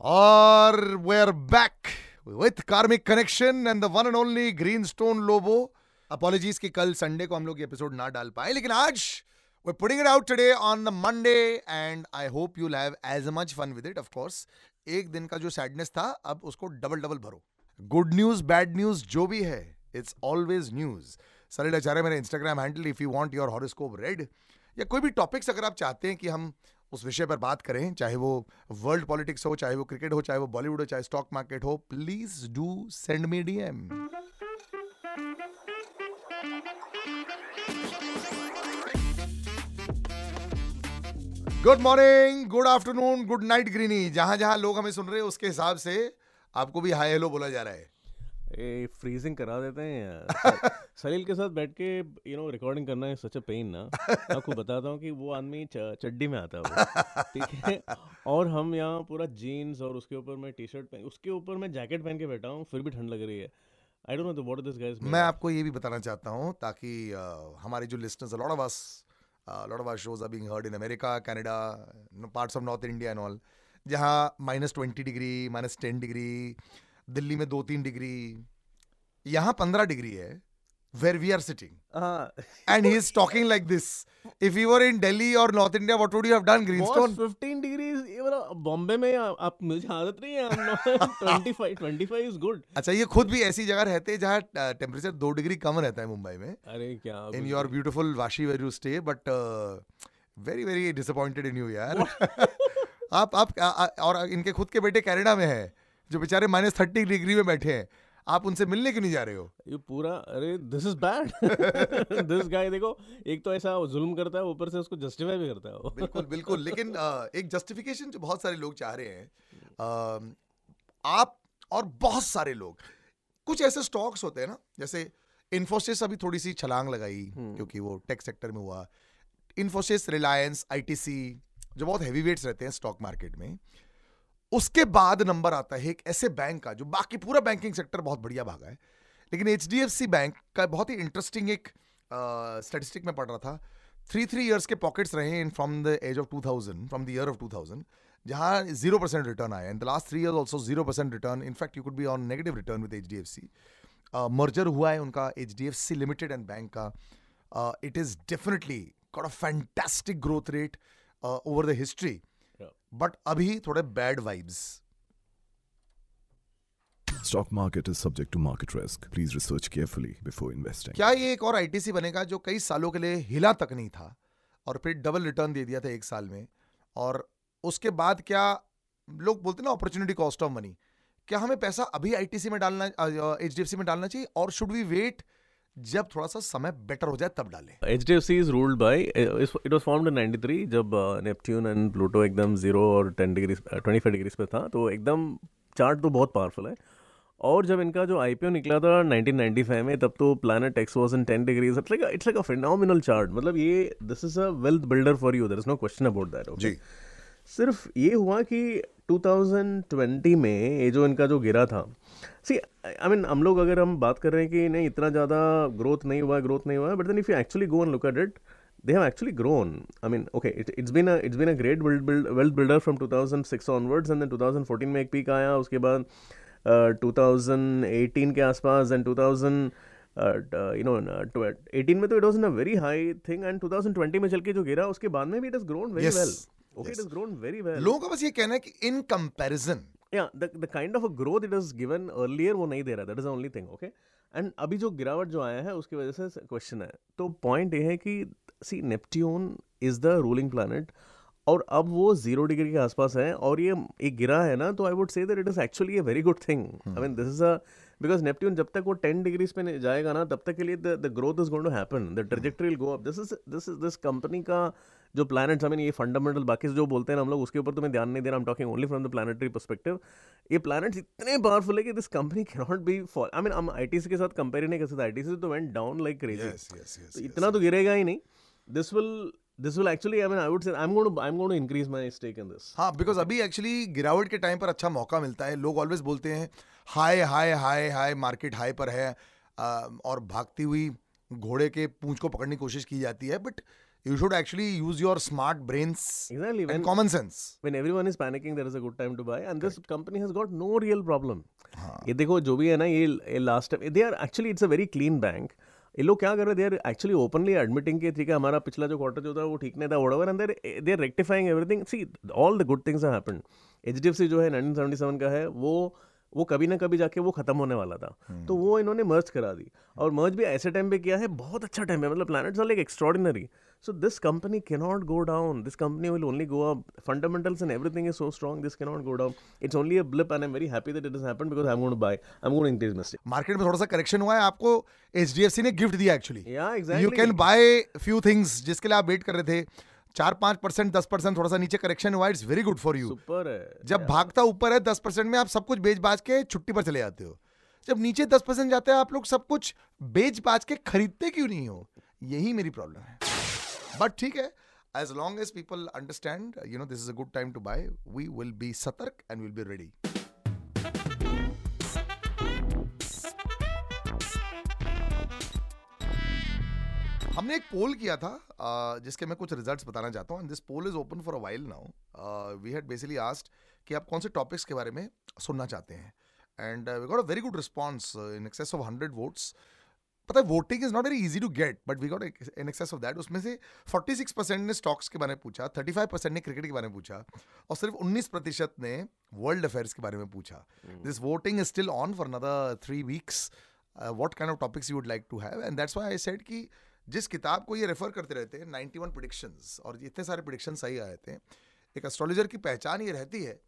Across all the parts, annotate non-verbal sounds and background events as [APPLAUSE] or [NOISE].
और we are back with karmic connection and the one and only Greenstone Lobo apologies की कल Sunday को हम लोग एपिसोड ना डाल पाए, लेकिन आज we putting it out today on the Monday and I hope you have as much fun with it of course एक दिन का जो सैडनेस था, अब उसको डबल डबल भरो। गुड न्यूज़ बैड न्यूज़ जो भी है it's always news Saral Acharya मेरे Instagram handle if you want your horoscope read या कोई भी टॉपिक्स अगर आप चाहते हैं कि हम उस विषय पर बात करें, चाहे वो वर्ल्ड पॉलिटिक्स हो, चाहे वो क्रिकेट हो, चाहे वो बॉलीवुड हो, चाहे स्टॉक मार्केट हो please do send me DM good morning good afternoon good night Greeny जहाँ जहाँ लोग हमें सुन रहे हैं, उसके हिसाब से आपको भी हाई हेलो बोला जा रहा है। ए फ्रीजिंग करा देते हैं यार। [LAUGHS] सलील के साथ बैठ के यू नो रिकॉर्डिंग करना है सच अ पेन ना। मैं आपको बताता हूँ कि वो आदमी चड्डी में आता है ठीक है? और हम यहाँ पूरा जीन्स और उसके ऊपर मैं टी शर्ट पहन उसके ऊपर मैं जैकेट पहन के बैठा हूँ फिर भी ठंड लग रही है। I don't know what this guys मैं आपको ये भी बताना चाहता हूँ ताकि हमारे जो listeners lot of us lot of our shows are being heard in America Canada parts of north India and all जहाँ minus twenty degree minus ten degree Delhi में दो तीन डिग्री यहाँ पंद्रह डिग्री है where we are sitting and he is talking like this if you were in Delhi और north India what would you have done Greenstone 15 degrees ये वाला बॉम्बे में आप मुझे आदत नहीं है 25 25 इज़ गुड अच्छा ये खुद भी ऐसी जगह रहते हैं जहाँ टेम्परेचर दो डिग्री कम रहता है मुंबई में। अरे क्या भी। beautiful Vashi where you stay, but uh, very very disappointed in you यार। [LAUGHS] आप आप आ, आ, और इनके खुद के बेटे कनाडा में हैं। जो बेचारे माइनस थर्टी डिग्री में बैठे हैं आप उनसे मिलने क्यों नहीं जा रहे हो? ये पूरा अरे this is bad this guy देखो एक तो ऐसा जुल्म करता है ऊपर से उसको जस्टिफाई भी करता है बिल्कुल बिल्कुल लेकिन एक जस्टिफिकेशन जो बहुत सारे लोग चाह रहे हैं आप और बहुत सारे लोग। कुछ ऐसे स्टॉक्स होते हैं ना जैसे इन्फोसिस अभी थोड़ी सी छलांग लगाई हम्म। क्योंकि वो टेक सेक्टर में हुआ। इन्फोसिस रिलायंस आईटीसी जो बहुत हैवी वेट्स रहते हैं स्टॉक मार्केट में उसके बाद नंबर आता है एक ऐसे बैंक का, जो बाकी पूरा बैंकिंग सेक्टर बहुत बढ़िया भागा है। लेकिन एच बैंक का बहुत ही इंटरेस्टिंग एक स्टेटिस्टिक में पढ़ रहा था। थ्री थ्री इयर्स के पॉकेट्स रहे हैं from the age of 2000 from the year of 2000 जहाँ ज़ीरो परसेंट रिटर्न आया in the last three years also zero percent return in fact you could be on negative return with H D F C merger हुआ है उनका H D F C limited and bank का। It is definitely got a fantastic growth rate over the history. But अभी थोड़े bad vibes stock market is subject to market risk. Please research carefully before investing. क्या ये एक और ITC बनेगा जो कई सालों के लिए हिला तक नहीं था और फिर डबल रिटर्न दे दिया था एक साल में और उसके बाद क्या लोग बोलते ना अपॉर्चुनिटी कॉस्ट ऑफ़ मनी क्या हमें पैसा अभी आईटीसी में डालना एचडीएफसी में डालना चाहिए और शुड वी वेट जब थोड़ा सा समय बेटर हो जाए तब डालें। HDFC is ruled by it was formed in 93 जब नेपट्यून एंड प्लूटो एकदम ज़ीरो और टेन डिग्री 25 डिग्रीज पे था तो एकदम चार्ट तो बहुत पावरफुल है। और जब इनका जो आईपीओ निकला था 1995 में तब तो planet X was in ten degrees it's like it's like a phenomenal chart मतलब ये this is a wealth builder for you there is no question about that जी। सिर्फ़ ये हुआ कि 2020 में ये जो इनका जो गिरा था सी आई मीन हम लोग अगर हम बात कर रहे हैं कि नहीं इतना ज़्यादा ग्रोथ नहीं हुआ ग्रोथ नहीं हुआ but then if you actually go and look at it they have actually grown I mean okay it's been it's been a great build wealth builder from two thousand six onwards and then two thousand fourteen में एक peak आया उसके बाद two thousand eighteen के आसपास and two thousand you know eighteen में तो it was in a very high thing and two thousand twenty में चल के जो गिरा उसके बाद में भी it is grown very well okay it is grown very well लोगों का बस ये कहना है कि in comparison yeah the the kind of a growth it is given earlier वो नहीं दे रहा that is only thing okay okay? And अभी जो गिरावट जो आया है उसकी वजह से क्वेश्चन है। तो पॉइंट ये है कि see Neptune is the ruling planet और अब वो ज़ीरो डिग्री के आसपास है और ये एक गिरा है ना तो I would say that it is actually a very good thing I mean this is a because Neptune जब तक वो टेन डिग्रीज पे जाएगा ना तब तक के लिए the growth is going to happen the trajectory will go up this is this is this company का जो प्लैनेट्स आई मीन ये फंडामेंटल बाकी जो बोलते हैं हम लोग उसके ऊपर तो मैं ध्यान नहीं दे रहा I am talking only from the planetary perspective ये प्लैनेट्स इतने पावरफुल है कि this company can not be for I mean हम आईटीसी के साथ कंपेयर ही नहीं कर सकते. आईटीसी तो वेंट डाउन लाइक क्रेजी इतना तो गिरेगा ही नहीं. This will this will actually I mean I would say I am going to I am going to increase my stake in this हाँ बिकॉज़ अभी एक्चुअली गिरावट के टाइम पर अच्छा मौका मिलता है. लोग ऑलवेज बोलते हैं high high high high market high पर है और भागती हुई घोड़े के पूंछ को पकड़ने की कोशिश की जाती है but you should actually use your smart brains Exactly. When, and common sense. when everyone is panicking, there is a good time to buy. And this company has got no real problem. हाँ. ये देखो जो भी है ना ये last time they are actually it's a very clean bank ये लोग क्या कर रहे हैं they are actually openly admitting के ठीक है हमारा पिछला जो क्वार्टर जो था वो ठीक नहीं था whatever and they are rectifying everything see all the good things have happened HDFC जो है 1977 का है वो वो कभी ना कभी जाके वो खत्म होने वाला था। तो हम्म। वो इन्होंने मर्ज करा दी। और मर्ज भी ऐसे टाइम पे किया है बहुत अच्छा टाइम है। मतलब planets all extraordinary so this company के not go down this company will only go up fundamentals and everything is so strong this के not go down it's only a blip and am very happy that it is because I got buy I got increase miss market में थोड़ा सा correction हुआ है। आपको H ने gift दिया actually या exact you can buy few things जिसके लिए आप वेट कर रहे थे। चार पाँच परसेंट दस परसेंट थोड़ा सा नीचे करेक्शन हुआ it's very good for you super है। जब भागता ऊपर है दस परसेंट में आप सब कुछ बेच बाज के छुट्टी पर चले जाते हो। जब नीचे दस परसेंट जाते हैं आप लोग सब कुछ बेच बाज के खरीदते क्यों नहीं हो? यही मेरी प्रॉब्लम है। बट ठीक है as long as people understand you know this is a good time to buy we will be सतर्क एंड विल बी रेडी हमने एक पोल किया था जिसके मैं कुछ रिजल्ट्स बताना चाहता हूँ this poll is open for a while now we had basically asked कि आप कौन से टॉपिक्स के बारे में सुनना चाहते हैं? And we got a very good response in excess of hundred votes पता है voting is not very easy to get but we got in excess of that उसमें से 46 परसेंट ने स्टॉक्स के बारे में पूछा 35 परसेंट ने क्रिकेट के बारे में पूछा और सिर्फ़ 19 प्रतिशत ने वर्ल्ड अफेयर्स के बारे में पूछा. This voting is still on for another three weeks what kind of topics you would like to have and that's why I said कि जिस किताब को ये रेफर करते रहते हैं 91 वन प्रिडिक्शंस और इतने सारे प्रिडिक्शन सही आए थे, एक एस्ट्रोलॉजर की पहचान ये रहती है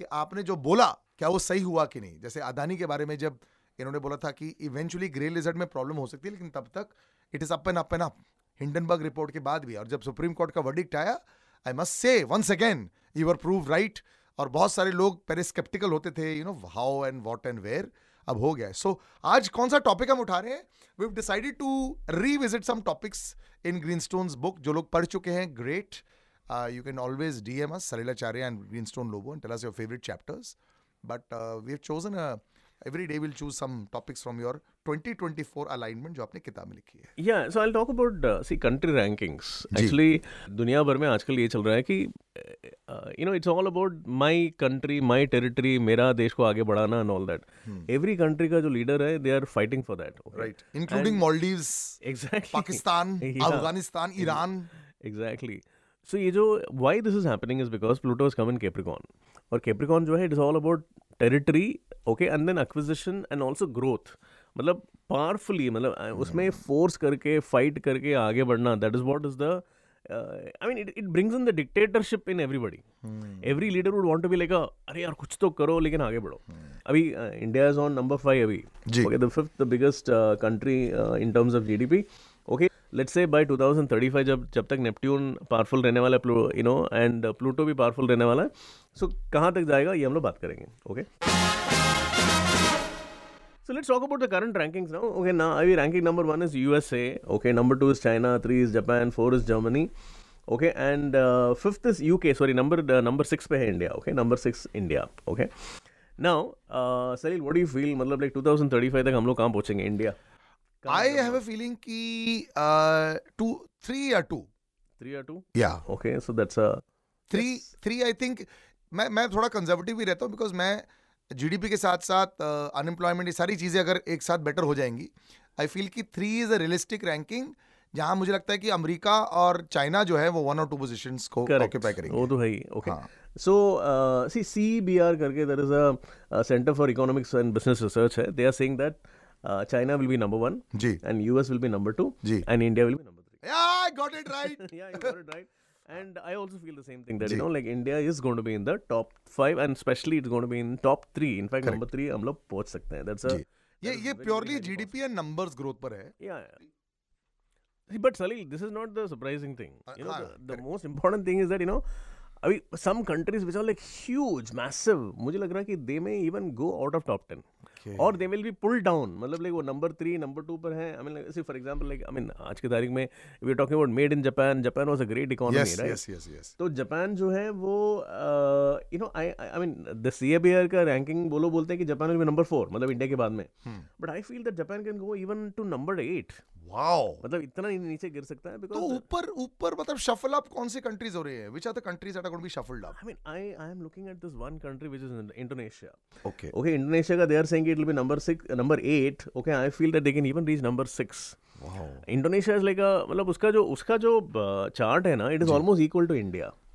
कि आपने जो बोला, क्या वो सही हुआ कि नहीं? जैसे अदानी के बारे में जब इन्होंने बोला था कि इवेंचुअली ग्रे लिजर्ड में प्रॉब्लम हो सकती है, लेकिन तब तक it is up and up and up Hindenburg report के बाद भी, और जब सुप्रीम कोर्ट का वर्डिक्ट आया I must say once again you are proved right और बहुत सारे लोग पहले स्केप्टिकल होते थे you know how and what and where अब हो गया है। सो so, आज कौन सा टॉपिक हम उठा रहे हैं? We decided to revisit some topics in Greenstone's book जो लोग पढ़ चुके हैं। Great you can always D M us Salilacharya and Greenstone Lobo and tell us your favourite chapters but we have chosen every day we'll choose some topics from your 2024 alignment जो आपने किताब में लिखी है। Yeah so i'll talk about uh, see country rankings. Ji. actually दुनिया भर में आजकल ये चल रहा है कि you know it's all about my country my territory मेरा देश को आगे बढ़ाना and all that every country का जो लीडर है they are fighting for that right including Maldives exactly Pakistan Afghanistan Iran exactly so ये जो why this is happening is because Pluto is come in Capricorn और Capricorn जो है it is all about territory okay and then acquisition and also growth मतलब powerfully मतलब उसमें force करके fight करके आगे बढ़ना that is what is the I mean it brings in the dictatorship in everybody every leader would want to be like अरे यार कुछ तो करो लेकिन आगे बढ़ो. अभी India is on number five अभी। जी। Okay the fifth the biggest country in terms of GDP okay let's say by 2035 जब जब तक नेपट्यून पावरफुल रहने वाला है यू नो एंड प्लूटो भी पावरफुल रहने वाला है सो कहाँ तक जाएगा ये हम लोग बात करेंगे okay So let's talk about the current rankings now. Okay, now I mean, ranking number one is USA. Okay, number two is China. Three is Japan. Four is Germany. Okay, and uh, fifth is UK. Sorry, number uh, number six पे है India. Okay, number six India. Okay. Now, uh, Salil, what do you feel? मतलब like 2035 तक हम लोग कहाँ पहुँचेंगे India? I have a feeling कि two three या टू Three or two? या Okay, so that's a three three I think मैं मैं थोड़ा कंजर्वेटिव भी रहता हूँ बिकॉज़ मैं जीडीपी के साथ साथ अनएम्प्लॉयमेंट ये सारी चीज़ें अगर एक साथ बेटर हो जाएँगी आई फील कि three is a realistic ranking जहाँ मुझे लगता है कि अमेरिका और चाइना जो है वो वन और टू पोजिशंस को ऑक्यूपाई करेंगे। वो तो है ही okay. So C C B R करके there is a centre for economics and business research है. They are saying that China will be number one ji. and US will be number two ji. And India will be number three. I got it right yeah, you got it right. And I also feel the same thing that ji. you know, like India is going to be in the top five, and especially it's going to be in top three. In fact, number three, हम लोग पहुंच सकते हैं. That's a जी ये that is ये very, purely very highly GDP and numbers growth पर है yeah. yeah. See, but Salil, this is not the surprising thing. Uh, You know, हाँ, the, the correct. most important thing is that you know. अभी some countries which are like huge, massive, मुझे लग रहा है कि they may even go out of top 10. Okay. और they will be pull down मतलब like वो number three number two पर है. I mean for example like I mean आज की तारीख में we are talking about made in Japan Japan was a great economy right तो जापान जो है वो you know I I mean the CABR का रैंकिंग बोलो बोलते हैं कि Japan will be number four मतलब इंडिया के बाद में. But I feel that Japan can go even to number eight wow. मतलब इतना नीचे गिर सकता है तो ऊपर ऊपर मतलब शफल अप कौन सी कंट्रीज़ हो रही है? Which are the countries that are going to be shuffled up mean, I, I am looking at this one country which is in Indonesia. Okay Okay, Indonesia, ka, they are saying it will be number six, uh, number eight. Okay, I feel that they can even reach number six. Wow. Indonesia is like a मतलब उसका जो उसका जो chart है ना it is almost equal to India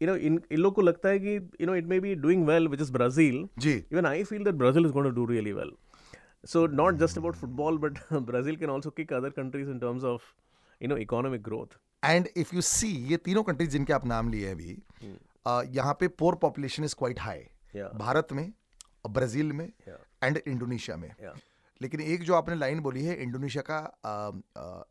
you know in in लोग को लगता है कि you know it may be doing well which is Brazil ji. Even I feel that Brazil is going to do really well so not just about football but Brazil can also kick other countries in terms of you know economic growth and if you see ये तीनों countries जिनके आप नाम लिए अभी यहाँ पे poor population is quite high Bharat में ब्राज़ील में एंड इंडोनेशिया में। Yeah. लेकिन एक जो आपने लाइन बोली है इंडोनेशिया का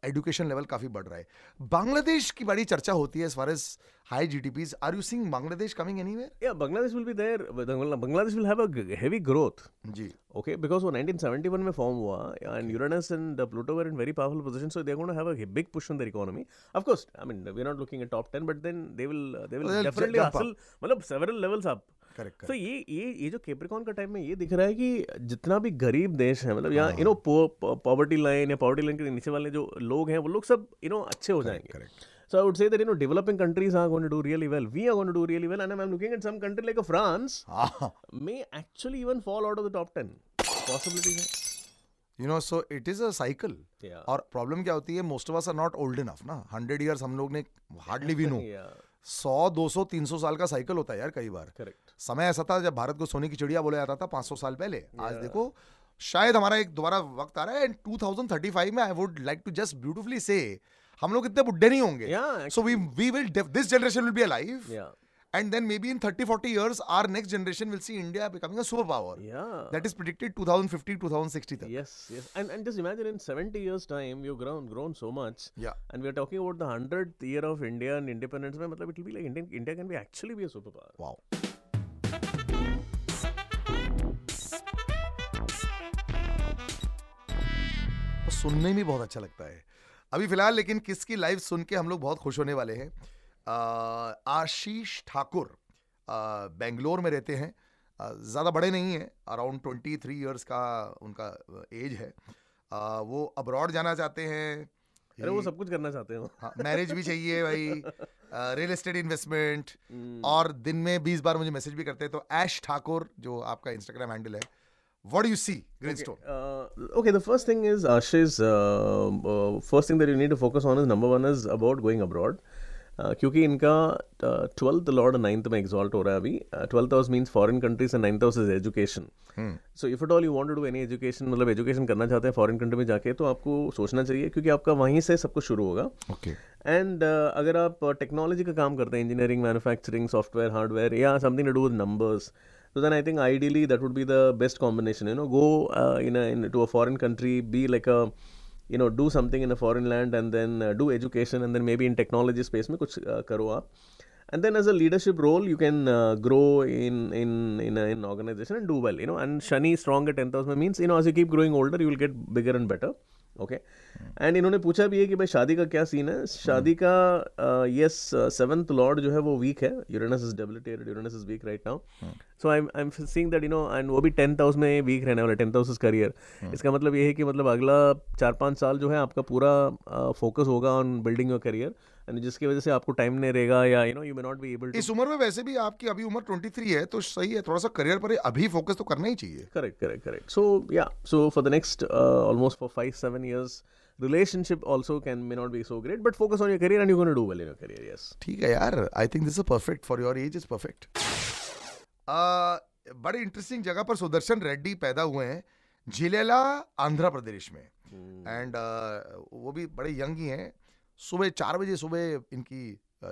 एजुकेशन लेवल काफ़ी बढ़ रहा है। बांग्लादेश की बड़ी चर्चा होती है as far as high G T R you sing Bangladesh coming anywhere Bangladesh will be Bangladesh will have heavy growth ji. Okay because वो 1971 में फॉर्म हुआ and Uranus and Pluto were in very powerful position so they a big push on the economy of I mean we are not looking at top 10 but then they मतलब several levels up correct ये ये ये जो Capricorn का time में ये दिख रहा है कि जितना भी गरीब देश है मतलब यहाँ यू नो पॉवर्टी लाइन या पॉवर्टी लाइन के नीचे वाले जो लोग हैं वो लोग सब यू नो अच्छे हो जाएँगे। So I would say that you know developing countries are going to do really well we are going to do really well and I am looking at some country like France may actually even fall out of the top 10 possibilities है। You know so it is a cycle और problem क्या होती है most of us are not old enough ना। 100 years हम लोग ने hardly been हो. सौ दो सौ तीन सौ साल का साइकिल होता है यार कई बार। करेक्ट समय ऐसा था जब भारत को सोने की चिड़िया बोला जाता था 500 साल पहले। आज देखो शायद हमारा एक दोबारा वक्त आ रहा है 2035 में I would like to just beautifully say हम लोग इतने बुढ़े नहीं होंगे। So we we will this generation will be alive then maybe in 30 40 years our next generation will see india becoming a superpower Yeah. that is predicted 2050 2060 तक yes, yes. And and just imagine in 70 years time we've grown grown so much. yeah And we're talking about the 100th year of India and independence. में मतलब it will be like Indian, India can be actually be a superpower. wow तो सुनने में बहुत अच्छा लगता है अभी फ़िलहाल लेकिन किसकी लाइव सुन के हम लोग बहुत खुश होने वाले हैं आशीष ठाकुर बेंगलोर में रहते हैं ज़्यादा बड़े नहीं हैं अराउंड ट्वेंटी थ्री ईयर्स का उनका एज है आ, वो अब्रॉड जाना चाहते हैं अरे वो सब कुछ करना चाहते हो हाँ मैरिज भी चाहिए भाई रियल एस्टेट इन्वेस्टमेंट Hmm. और दिन में बीस बार मुझे मैसेज भी करते हैं तो ऐश ठाकुर जो आपका इंस्टाग्राम हैंडल है what you see green stone Uh, okay, the first thing is Ashish. Uh, uh, first thing that you need to focus on is number one is about going abroad. Uh, क्योंकि इनका twelfth lord ninth में exalt हो रहा है अभी. Twelfth house means foreign countries and ninth house is education so if at all you want to do any education मतलब education करना चाहते हैं फॉरेन कंट्री में जाके तो आपको सोचना चाहिए क्योंकि आपका वहीं से सब कुछ शुरू होगा. ओके एंड अगर आप टेक्नोलॉजी का काम करते हैं इंजीनियरिंग मैन्युफैक्चरिंग सॉफ्टवेयर हार्डवेयर या something to do with numbers so then i think ideally that would be the best combination you know. Go uh, in a in, to a foreign country be like a you know do something in a foreign land and then uh, do education and then maybe in technology space में कुछ uh, करो आप and then as a leadership role you can uh, grow in in in an organization and do well you know and shani strong at 10000 means you know as you keep growing older you will get bigger and better Okay and इन्होंने पूछा भी है कि भाई शादी का क्या scene है? शादी का यस सेवंथ लॉर्ड जो है वो वीक है. Uranus is debilitated Uranus is weak right now so I I am seeing that you know and वो भी टेंथ हाउस में वीक रहने वाला टेंथ हाउस इज़ करियर इसका मतलब ये है कि मतलब अगला चार पाँच साल जो है आपका पूरा फोकस होगा ऑन बिल्डिंग योर करियर जिसकी वजह से आपको टाइम नहीं रहेगा या you know you may not be able इस उम्र में वैसे भी आपकी अभी उम्र 23 है तो सही है थोड़ा सा करियर पर अभी फोकस तो करना ही चाहिए। करेक्ट करेक्ट करेक्ट सो या so for the next almost for five seven years relationship also can may not be so great but focus on your career and you can do well in career yes ठीक है यार I think this is perfect for your age is perfect बड़ी interesting जगह पर सुदर्शन रेड्डी पैदा हुए हैं झिलेला आंध्र प्रदेश में। And hmm. uh, वो भी बड़े यंग ही हैं। सुबह चार बजे सुबह इनकी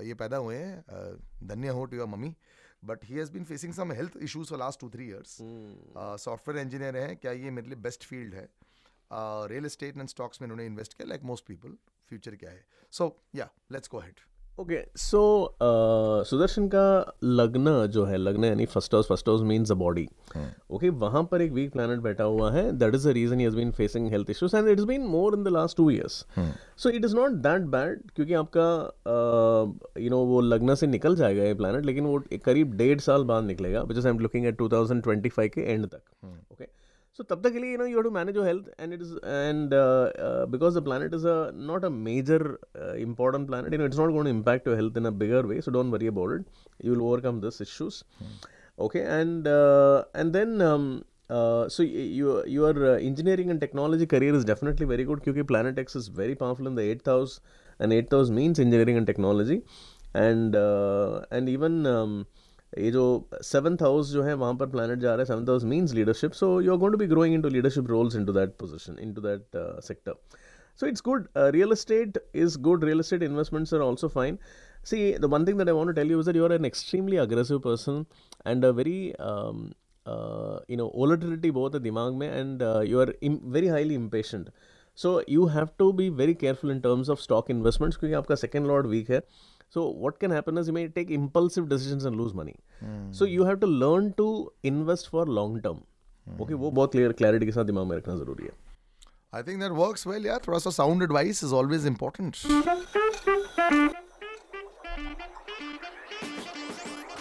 ये पैदा हुए हैं धनिया हो to your mummy but he has been facing some health issues for last two three years Hmm. Software engineer हैं क्या ये मेरे लिए बेस्ट फ़ील्ड है? रियल एस्टेट एंड स्टॉक्स में उन्होंने इन्वेस्ट किया लाइक मोस्ट पीपल फ्यूचर क्या है? सो या let's go head okay so Sudarshan का लग्न जो है लग्न यानी first house first house means a body okay वहाँ पर एक वीक प्लैनेट बैठा हुआ है। That is the reason he has been facing health issues and it is been more in the last two years so it is not that bad क्योंकि आपका you uh, know you know, वो लग्न से निकल जाएगा ये planet लेकिन वो करीब डेढ़ साल बाद निकलेगा because I am looking at 2025 के एंड तक। Okay So tabdakili, you know, you have to manage your health, and it is and uh, uh, because the planet is a not a major uh, important planet, you know, it's not going to impact your health in a bigger way. So don't worry about it. You will overcome these issues. Hmm. Okay, and and then. Um, so you, your engineering and technology career is definitely very good because planet x is very powerful in the 8th house and 8th house means engineering and technology and and even um, ये जो seventh house जो है, वहाँ पर planet जा रहा है seventh house means leadership so you are going to be growing into leadership roles into that position into that sector so it's good real estate is good real estate investments are also fine see the one thing that I want tell you that you are an extremely aggressive person and a very you know volatility बहुत है दिमाग में and you are very highly impatient so you have to be very careful in terms of stock investments क्योंकि आपका second lord weak है। So what can happen is you may take impulsive decisions and lose money. Mm. so you have to learn to invest for long term. Okay वो बहुत clear clarity के साथ दिमाग में रखना ज़रूरी है। I think that works well यार थोड़ा सा sound advice is always important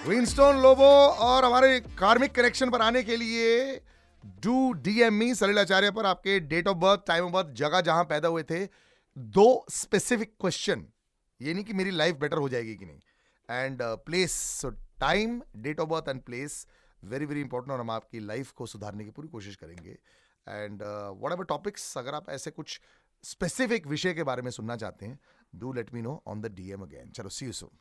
Winston Lobo और हमारे कार्मिक कनेक्शन पर आने के लिए डू डीएमई सलिल आचार्य पर आपके date of birth time of birth जगह जहाँ पैदा हुए थे दो स्पेसिफिक क्वेश्चन ये नहीं कि मेरी लाइफ बेटर हो जाएगी कि नहीं। And place so time date of birth and place very very important और हम आपकी लाइफ को सुधारने की पूरी कोशिश करेंगे। एंड वट एवर टॉपिक्स अगर आप ऐसे कुछ स्पेसिफिक विषय के बारे में सुनना चाहते हैं do let me know on the D M again चलो सी यू सून